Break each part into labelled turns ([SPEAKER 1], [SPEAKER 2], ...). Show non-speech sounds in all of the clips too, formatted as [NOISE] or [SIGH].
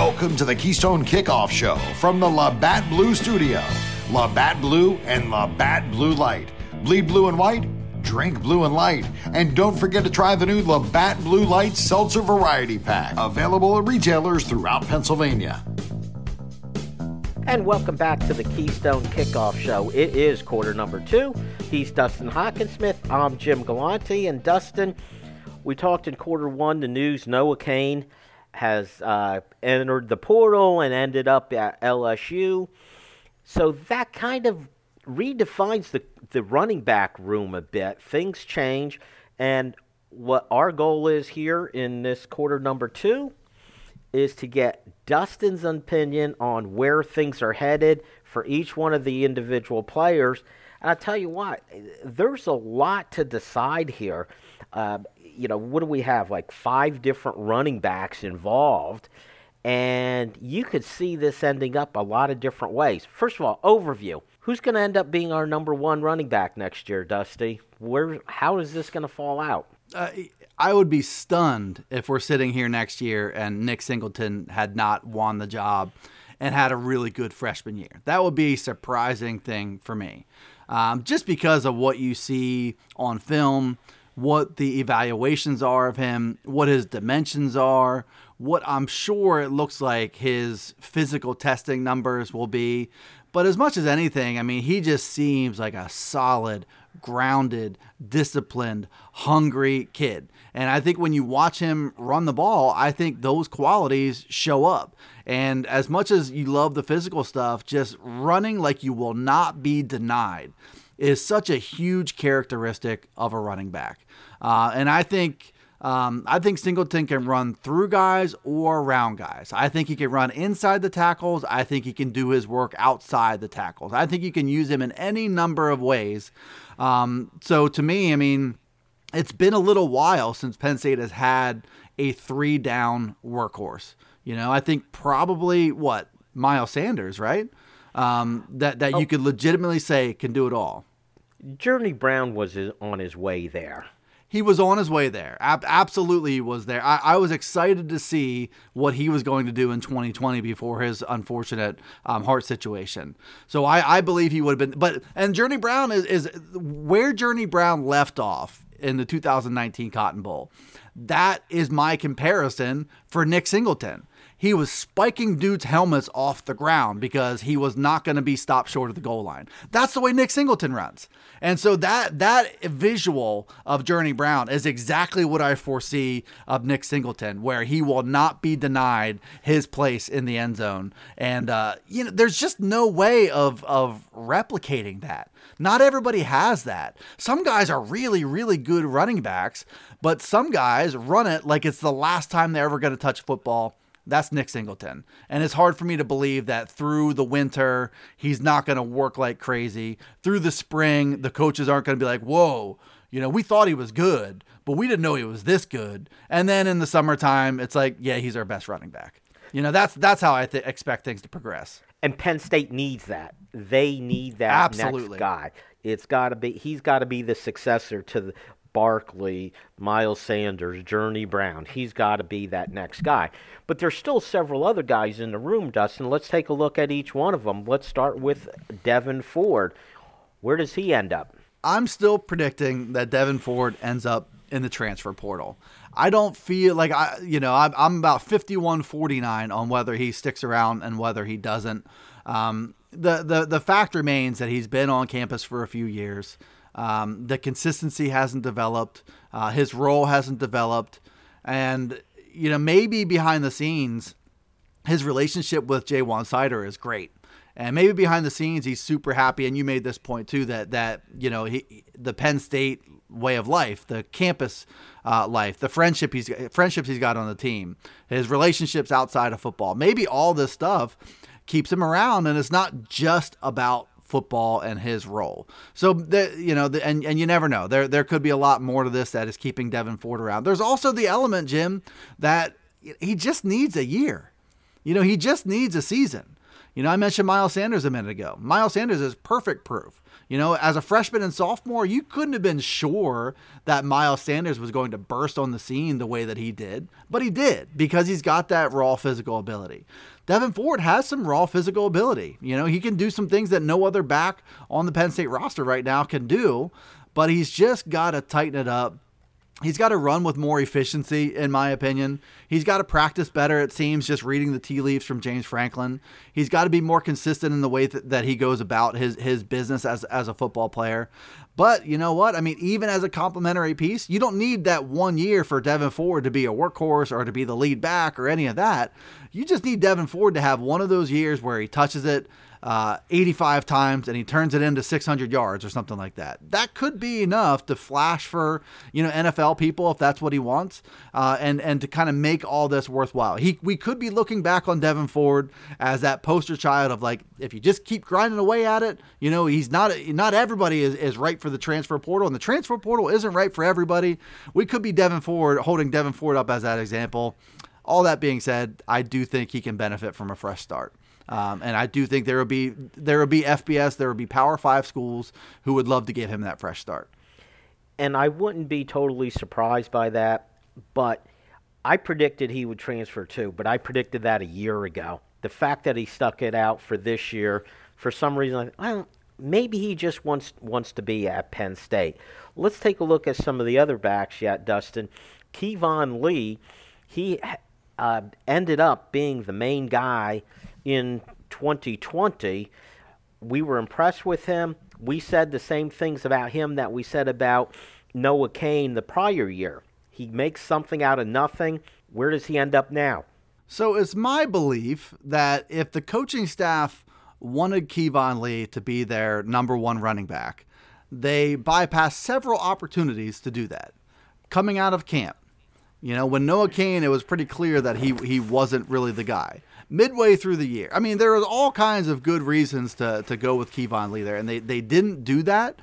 [SPEAKER 1] Welcome to the Keystone Kickoff Show from the Labatt Blue Studio. Labatt Blue and Labatt Blue Light. Bleed blue and white, drink blue and light. And don't forget to try the new Labatt Blue Light Seltzer Variety Pack, available at retailers throughout Pennsylvania.
[SPEAKER 2] And welcome back to the Keystone Kickoff Show. It is quarter number two. He's Dustin Hockensmith. I'm Jim Galante. And Dustin, we talked in quarter one the news Noah Cain has uh, entered the portal and ended up at LSU. So that kind of redefines the, the running back room a bit. Things change. And what our goal is here in this quarter number two is to get Dustin's opinion on where things are headed for each one of the individual players. And I tell you what, there's a lot to decide here. Uh, you know, what do we have? Like five different running backs involved. And you could see this ending up a lot of different ways. First of all, overview. Who's going to end up being our number one running back next year, Dusty? Where? How is this going to fall out?
[SPEAKER 3] Uh, I would be stunned if we're sitting here next year and Nick Singleton had not won the job and had a really good freshman year. That would be a surprising thing for me, um, just because of what you see on film, what the evaluations are of him, what his dimensions are, what I'm sure it looks like his physical testing numbers will be. But as much as anything, I mean, he just seems like a solid, grounded, disciplined, hungry kid. And I think when you watch him run the ball, I think those qualities show up. And as much as you love the physical stuff, just running like you will not be denied is such a huge characteristic of a running back. Uh, and I think um, I think Singleton can run through guys or around guys. I think he can run inside the tackles. I think he can do his work outside the tackles. I think you can use him in any number of ways. Um, so to me, I mean, it's been a little while since Penn State has had a three down workhorse. You know, I think probably what Miles Sanders, right? Um, that that oh. you could legitimately say can do it all.
[SPEAKER 2] Journey Brown was on his way there
[SPEAKER 3] he was on his way there. Ab- absolutely, he was there. I-, I, was excited to see what he was going to do in 2020 before his unfortunate um, heart situation. So I, I believe he would have been. But and Journey Brown is is where Journey Brown left off in the 2019 Cotton Bowl. That is my comparison for Nick Singleton he was spiking dudes' helmets off the ground because he was not going to be stopped short of the goal line. That's the way Nick Singleton runs. And so that that visual of Journey Brown is exactly what I foresee of Nick Singleton, where he will not be denied his place in the end zone. And uh, you know, there's just no way of of replicating that. Not everybody has that. Some guys are really, really good running backs, but some guys run it like it's the last time they're ever going to touch football that's Nick Singleton. And it's hard for me to believe that through the winter, he's not going to work like crazy. Through the spring, the coaches aren't going to be like, whoa, you know, we thought he was good, but we didn't know he was this good. And then in the summertime, it's like, yeah, he's our best running back. You know, that's that's how I th- expect things to progress.
[SPEAKER 2] And Penn State needs that. They need that
[SPEAKER 3] Absolutely.
[SPEAKER 2] next guy. It's got to be. He's got to be the successor to the, Barkley, Miles Sanders, Journey Brown. He's got to be that next guy. But there's still several other guys in the room, Dustin. Let's take a look at each one of them. Let's start with Devyn Ford. Where does he end up?
[SPEAKER 3] I'm still predicting that Devyn Ford ends up in the transfer portal. I don't feel like I, you know, I'm, I'm about 51 49 on whether he sticks around and whether he doesn't. Um, the, the, the fact remains that he's been on campus for a few years. Um, the consistency hasn't developed. Uh, his role hasn't developed, and you know maybe behind the scenes, his relationship with Ja'Juan Seider is great, and maybe behind the scenes he's super happy. And you made this point too that that you know he, the Penn State way of life, the campus uh, life, the friendship he's friendships he's got on the team, his relationships outside of football. Maybe all this stuff keeps him around, and it's not just about football and his role. So the, you know, the, and and you never know. There there could be a lot more to this that is keeping Devyn Ford around. There's also the element, Jim, that he just needs a year. You know, he just needs a season. You know, I mentioned Miles Sanders a minute ago. Miles Sanders is perfect proof. You know, as a freshman and sophomore, you couldn't have been sure that Miles Sanders was going to burst on the scene the way that he did, but he did because he's got that raw physical ability. Devyn Ford has some raw physical ability. You know, he can do some things that no other back on the Penn State roster right now can do, but he's just got to tighten it up He's got to run with more efficiency, in my opinion. He's got to practice better, it seems, just reading the tea leaves from James Franklin. He's got to be more consistent in the way that, that he goes about his, his business as, as a football player. But you know what? I mean, even as a complementary piece, you don't need that one year for Devyn Ford to be a workhorse or to be the lead back or any of that. You just need Devyn Ford to have one of those years where he touches it uh, 85 times and he turns it into 600 yards or something like that. That could be enough to flash for you know NFL people if that's what he wants, uh, and and to kind of make all this worthwhile. He we could be looking back on Devyn Ford as that poster child of like if you just keep grinding away at it, you know he's not not everybody is, is right for the transfer portal, and the transfer portal isn't right for everybody. We could be Devyn Ford holding Devyn Ford up as that example. All that being said, I do think he can benefit from a fresh start. Um, and I do think there will be there will be FBS, there will be Power Five schools who would love to give him that fresh start.
[SPEAKER 2] And I wouldn't be totally surprised by that, but I predicted he would transfer too. But I predicted that a year ago. The fact that he stuck it out for this year, for some reason, I don't. Maybe he just wants wants to be at Penn State. Let's take a look at some of the other backs yet, Dustin. Keyvone Lee, he uh, ended up being the main guy in 2020. We were impressed with him. We said the same things about him that we said about Noah Cain the prior year. He makes something out of nothing. Where does he end up now?
[SPEAKER 3] So it's my belief that if the coaching staff wanted Keyvone Lee to be their number one running back, they bypassed several opportunities to do that. Coming out of camp, you know, when Noah Cain, it was pretty clear that he he wasn't really the guy midway through the year. I mean, there was all kinds of good reasons to, to go with Keyvone Lee there, and they, they didn't do that.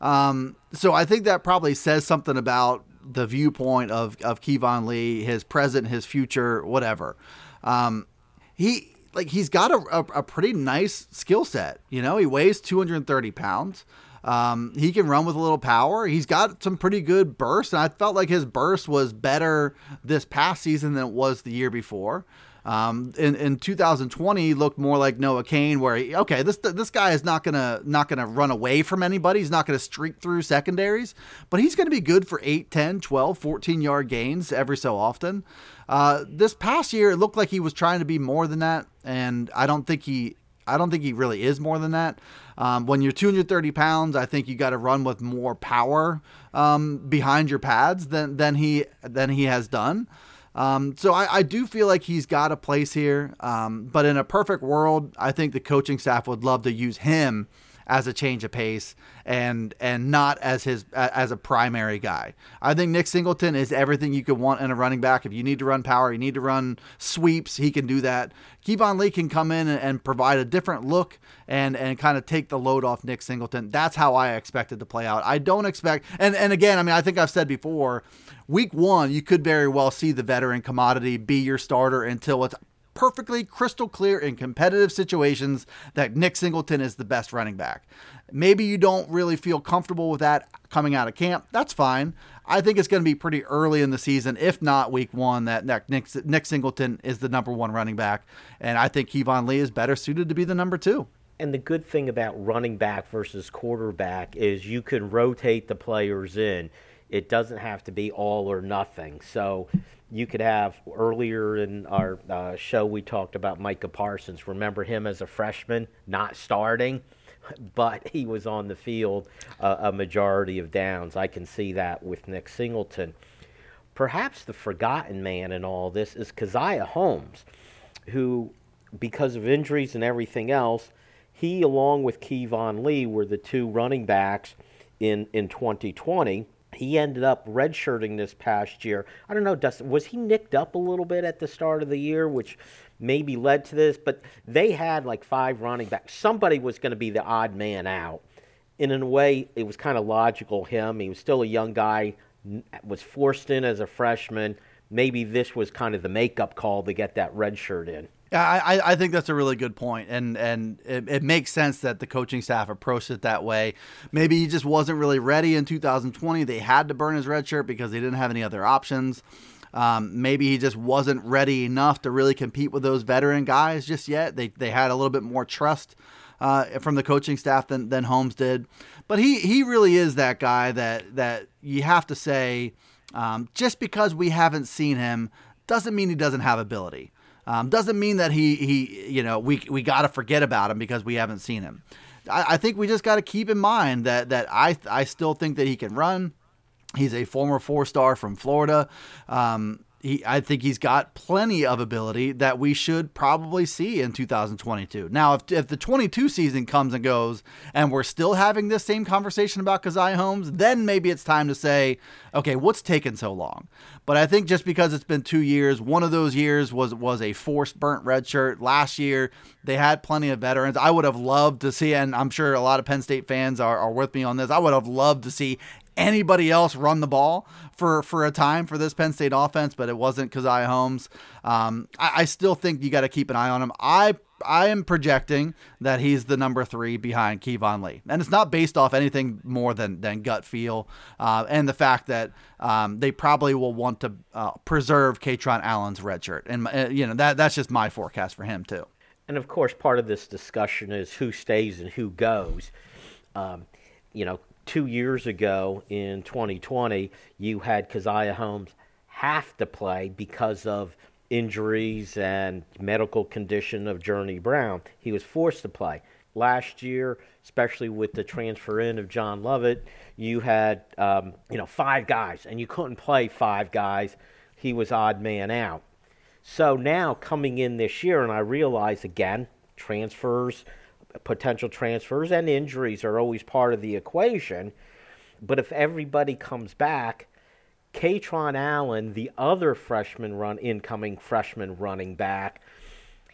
[SPEAKER 3] Um, so I think that probably says something about the viewpoint of, of Keyvone Lee, his present, his future, whatever. Um, he like he's got a, a, a pretty nice skill set. You know, he weighs 230 pounds. Um, he can run with a little power. He's got some pretty good bursts, and I felt like his burst was better this past season than it was the year before. Um, in, in 2020, looked more like Noah Cain, where he, okay, this this guy is not gonna not gonna run away from anybody. He's not gonna streak through secondaries, but he's gonna be good for 8, 10, 12, 14 yard gains every so often. Uh, this past year, it looked like he was trying to be more than that, and I don't think he I don't think he really is more than that. Um, when you're 230 pounds, I think you got to run with more power um, behind your pads than than he than he has done. Um, so I, I, do feel like he's got a place here. Um, but in a perfect world, I think the coaching staff would love to use him as a change of pace and and not as his as a primary guy. I think Nick Singleton is everything you could want in a running back. If you need to run power, you need to run sweeps, he can do that. Keyvone Lee can come in and, and provide a different look and and kind of take the load off Nick Singleton. That's how I expected to play out. I don't expect and and again, I mean, I think I've said before week one, you could very well see the veteran commodity be your starter until it's perfectly crystal clear in competitive situations that Nick Singleton is the best running back. Maybe you don't really feel comfortable with that coming out of camp. That's fine. I think it's going to be pretty early in the season, if not week one, that Nick, Nick Singleton is the number one running back. And I think Keyvone Lee is better suited to be the number two.
[SPEAKER 2] And the good thing about running back versus quarterback is you can rotate the players in. It doesn't have to be all or nothing. So you could have earlier in our uh, show we talked about Micah Parsons. Remember him as a freshman, not starting, [LAUGHS] but he was on the field uh, a majority of downs. I can see that with Nick Singleton. Perhaps the forgotten man in all this is Caziah Holmes, who, because of injuries and everything else, he along with Keyvone Lee were the two running backs in in 2020 he ended up redshirting this past year. I don't know, Dustin, was he nicked up a little bit at the start of the year, which maybe led to this? But they had like five running backs. Somebody was going to be the odd man out. And in a way, it was kind of logical. Him, he was still a young guy, was forced in as a freshman. Maybe this was kind of the makeup call to get that red shirt in.
[SPEAKER 3] I, I think that's a really good point, and and it, it, makes sense that the coaching staff approached it that way. Maybe he just wasn't really ready in 2020. They had to burn his red shirt because they didn't have any other options. Um, maybe he just wasn't ready enough to really compete with those veteran guys just yet. They they had a little bit more trust uh, from the coaching staff than than Holmes did, but he he really is that guy that that you have to say um, just because we haven't seen him doesn't mean he doesn't have ability. Um, doesn't mean that he he you know we we got to forget about him because we haven't seen him. I, I think we just got to keep in mind that that I I still think that he can run. He's a former four star from Florida. Um, he, I think he's got plenty of ability that we should probably see in 2022. Now, if, if the 22 season comes and goes and we're still having this same conversation about Caziah Holmes, then maybe it's time to say, okay, what's taken so long? But I think just because it's been two years, one of those years was was a forced burnt red shirt. Last year, they had plenty of veterans. I would have loved to see, and I'm sure a lot of Penn State fans are, are with me on this. I would have loved to see anybody else run the ball for for a time for this Penn State offense, but it wasn't Caziah Holmes. Um, I, I, still think you got to keep an eye on him. I I am projecting that he's the number three behind Keyvone Lee, and it's not based off anything more than than gut feel uh, and the fact that um, they probably will want to uh, preserve Kaytron Allen's red shirt, and uh, you know that that's just my forecast for him too.
[SPEAKER 2] And of course, part of this discussion is who stays and who goes. Um, you know, two years ago in 2020, you had Caziah Holmes have to play because of injuries and medical condition of Journey Brown. He was forced to play. Last year, especially with the transfer in of John Lovett, you had um, you know five guys, and you couldn't play five guys. He was odd man out. So now coming in this year, and I realize again transfers potential transfers and injuries are always part of the equation. But if everybody comes back, Kaytron Allen, the other freshman run incoming freshman running back,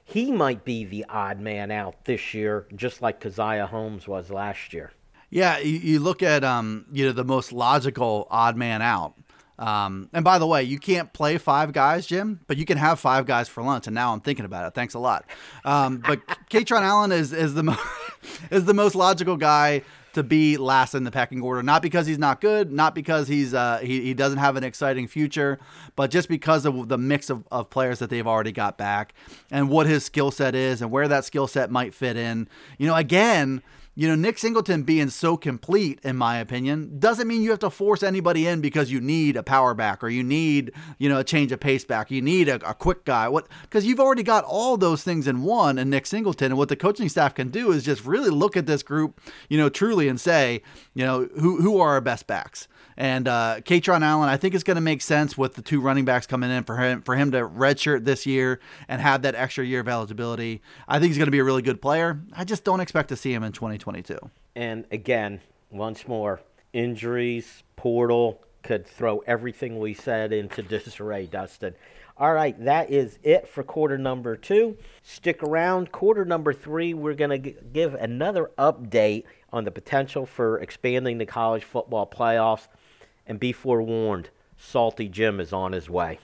[SPEAKER 2] he might be the odd man out this year, just like Caziah Holmes was last year.
[SPEAKER 3] Yeah, you, you look at um, you know the most logical odd man out um, and by the way, you can't play five guys, Jim, but you can have five guys for lunch. And now I'm thinking about it. Thanks a lot. Um, but [LAUGHS] Kaytron Allen is is the mo- [LAUGHS] is the most logical guy to be last in the pecking order. Not because he's not good, not because he's uh, he, he doesn't have an exciting future, but just because of the mix of, of players that they've already got back and what his skill set is and where that skill set might fit in. You know, again you know, Nick Singleton being so complete, in my opinion, doesn't mean you have to force anybody in because you need a power back or you need, you know, a change of pace back. You need a, a quick guy. What? Because you've already got all those things in one and Nick Singleton. And what the coaching staff can do is just really look at this group, you know, truly and say, you know, who who are our best backs. And uh, Kaytron Allen, I think it's going to make sense with the two running backs coming in for him for him to redshirt this year and have that extra year of eligibility. I think he's going to be a really good player. I just don't expect to see him in 2022.
[SPEAKER 2] And again, once more, injuries, portal could throw everything we said into disarray, Dustin. All right, that is it for quarter number two. Stick around. Quarter number three, we're going to give another update on the potential for expanding the college football playoffs and be forewarned, Salty Jim is on his way.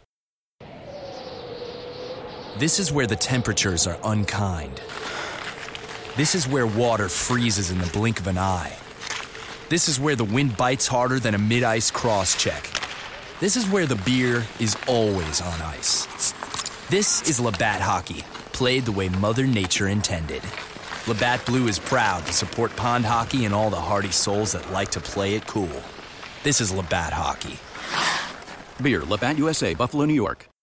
[SPEAKER 4] This is where the temperatures are unkind. This is where water freezes in the blink of an eye. This is where the wind bites harder than a mid ice cross check. This is where the beer is always on ice. This is Labatt Hockey, played the way Mother Nature intended. Labatt Blue is proud to support pond hockey and all the hardy souls that like to play it cool. This is Labatt Hockey.
[SPEAKER 5] Beer, Labatt USA, Buffalo, New York.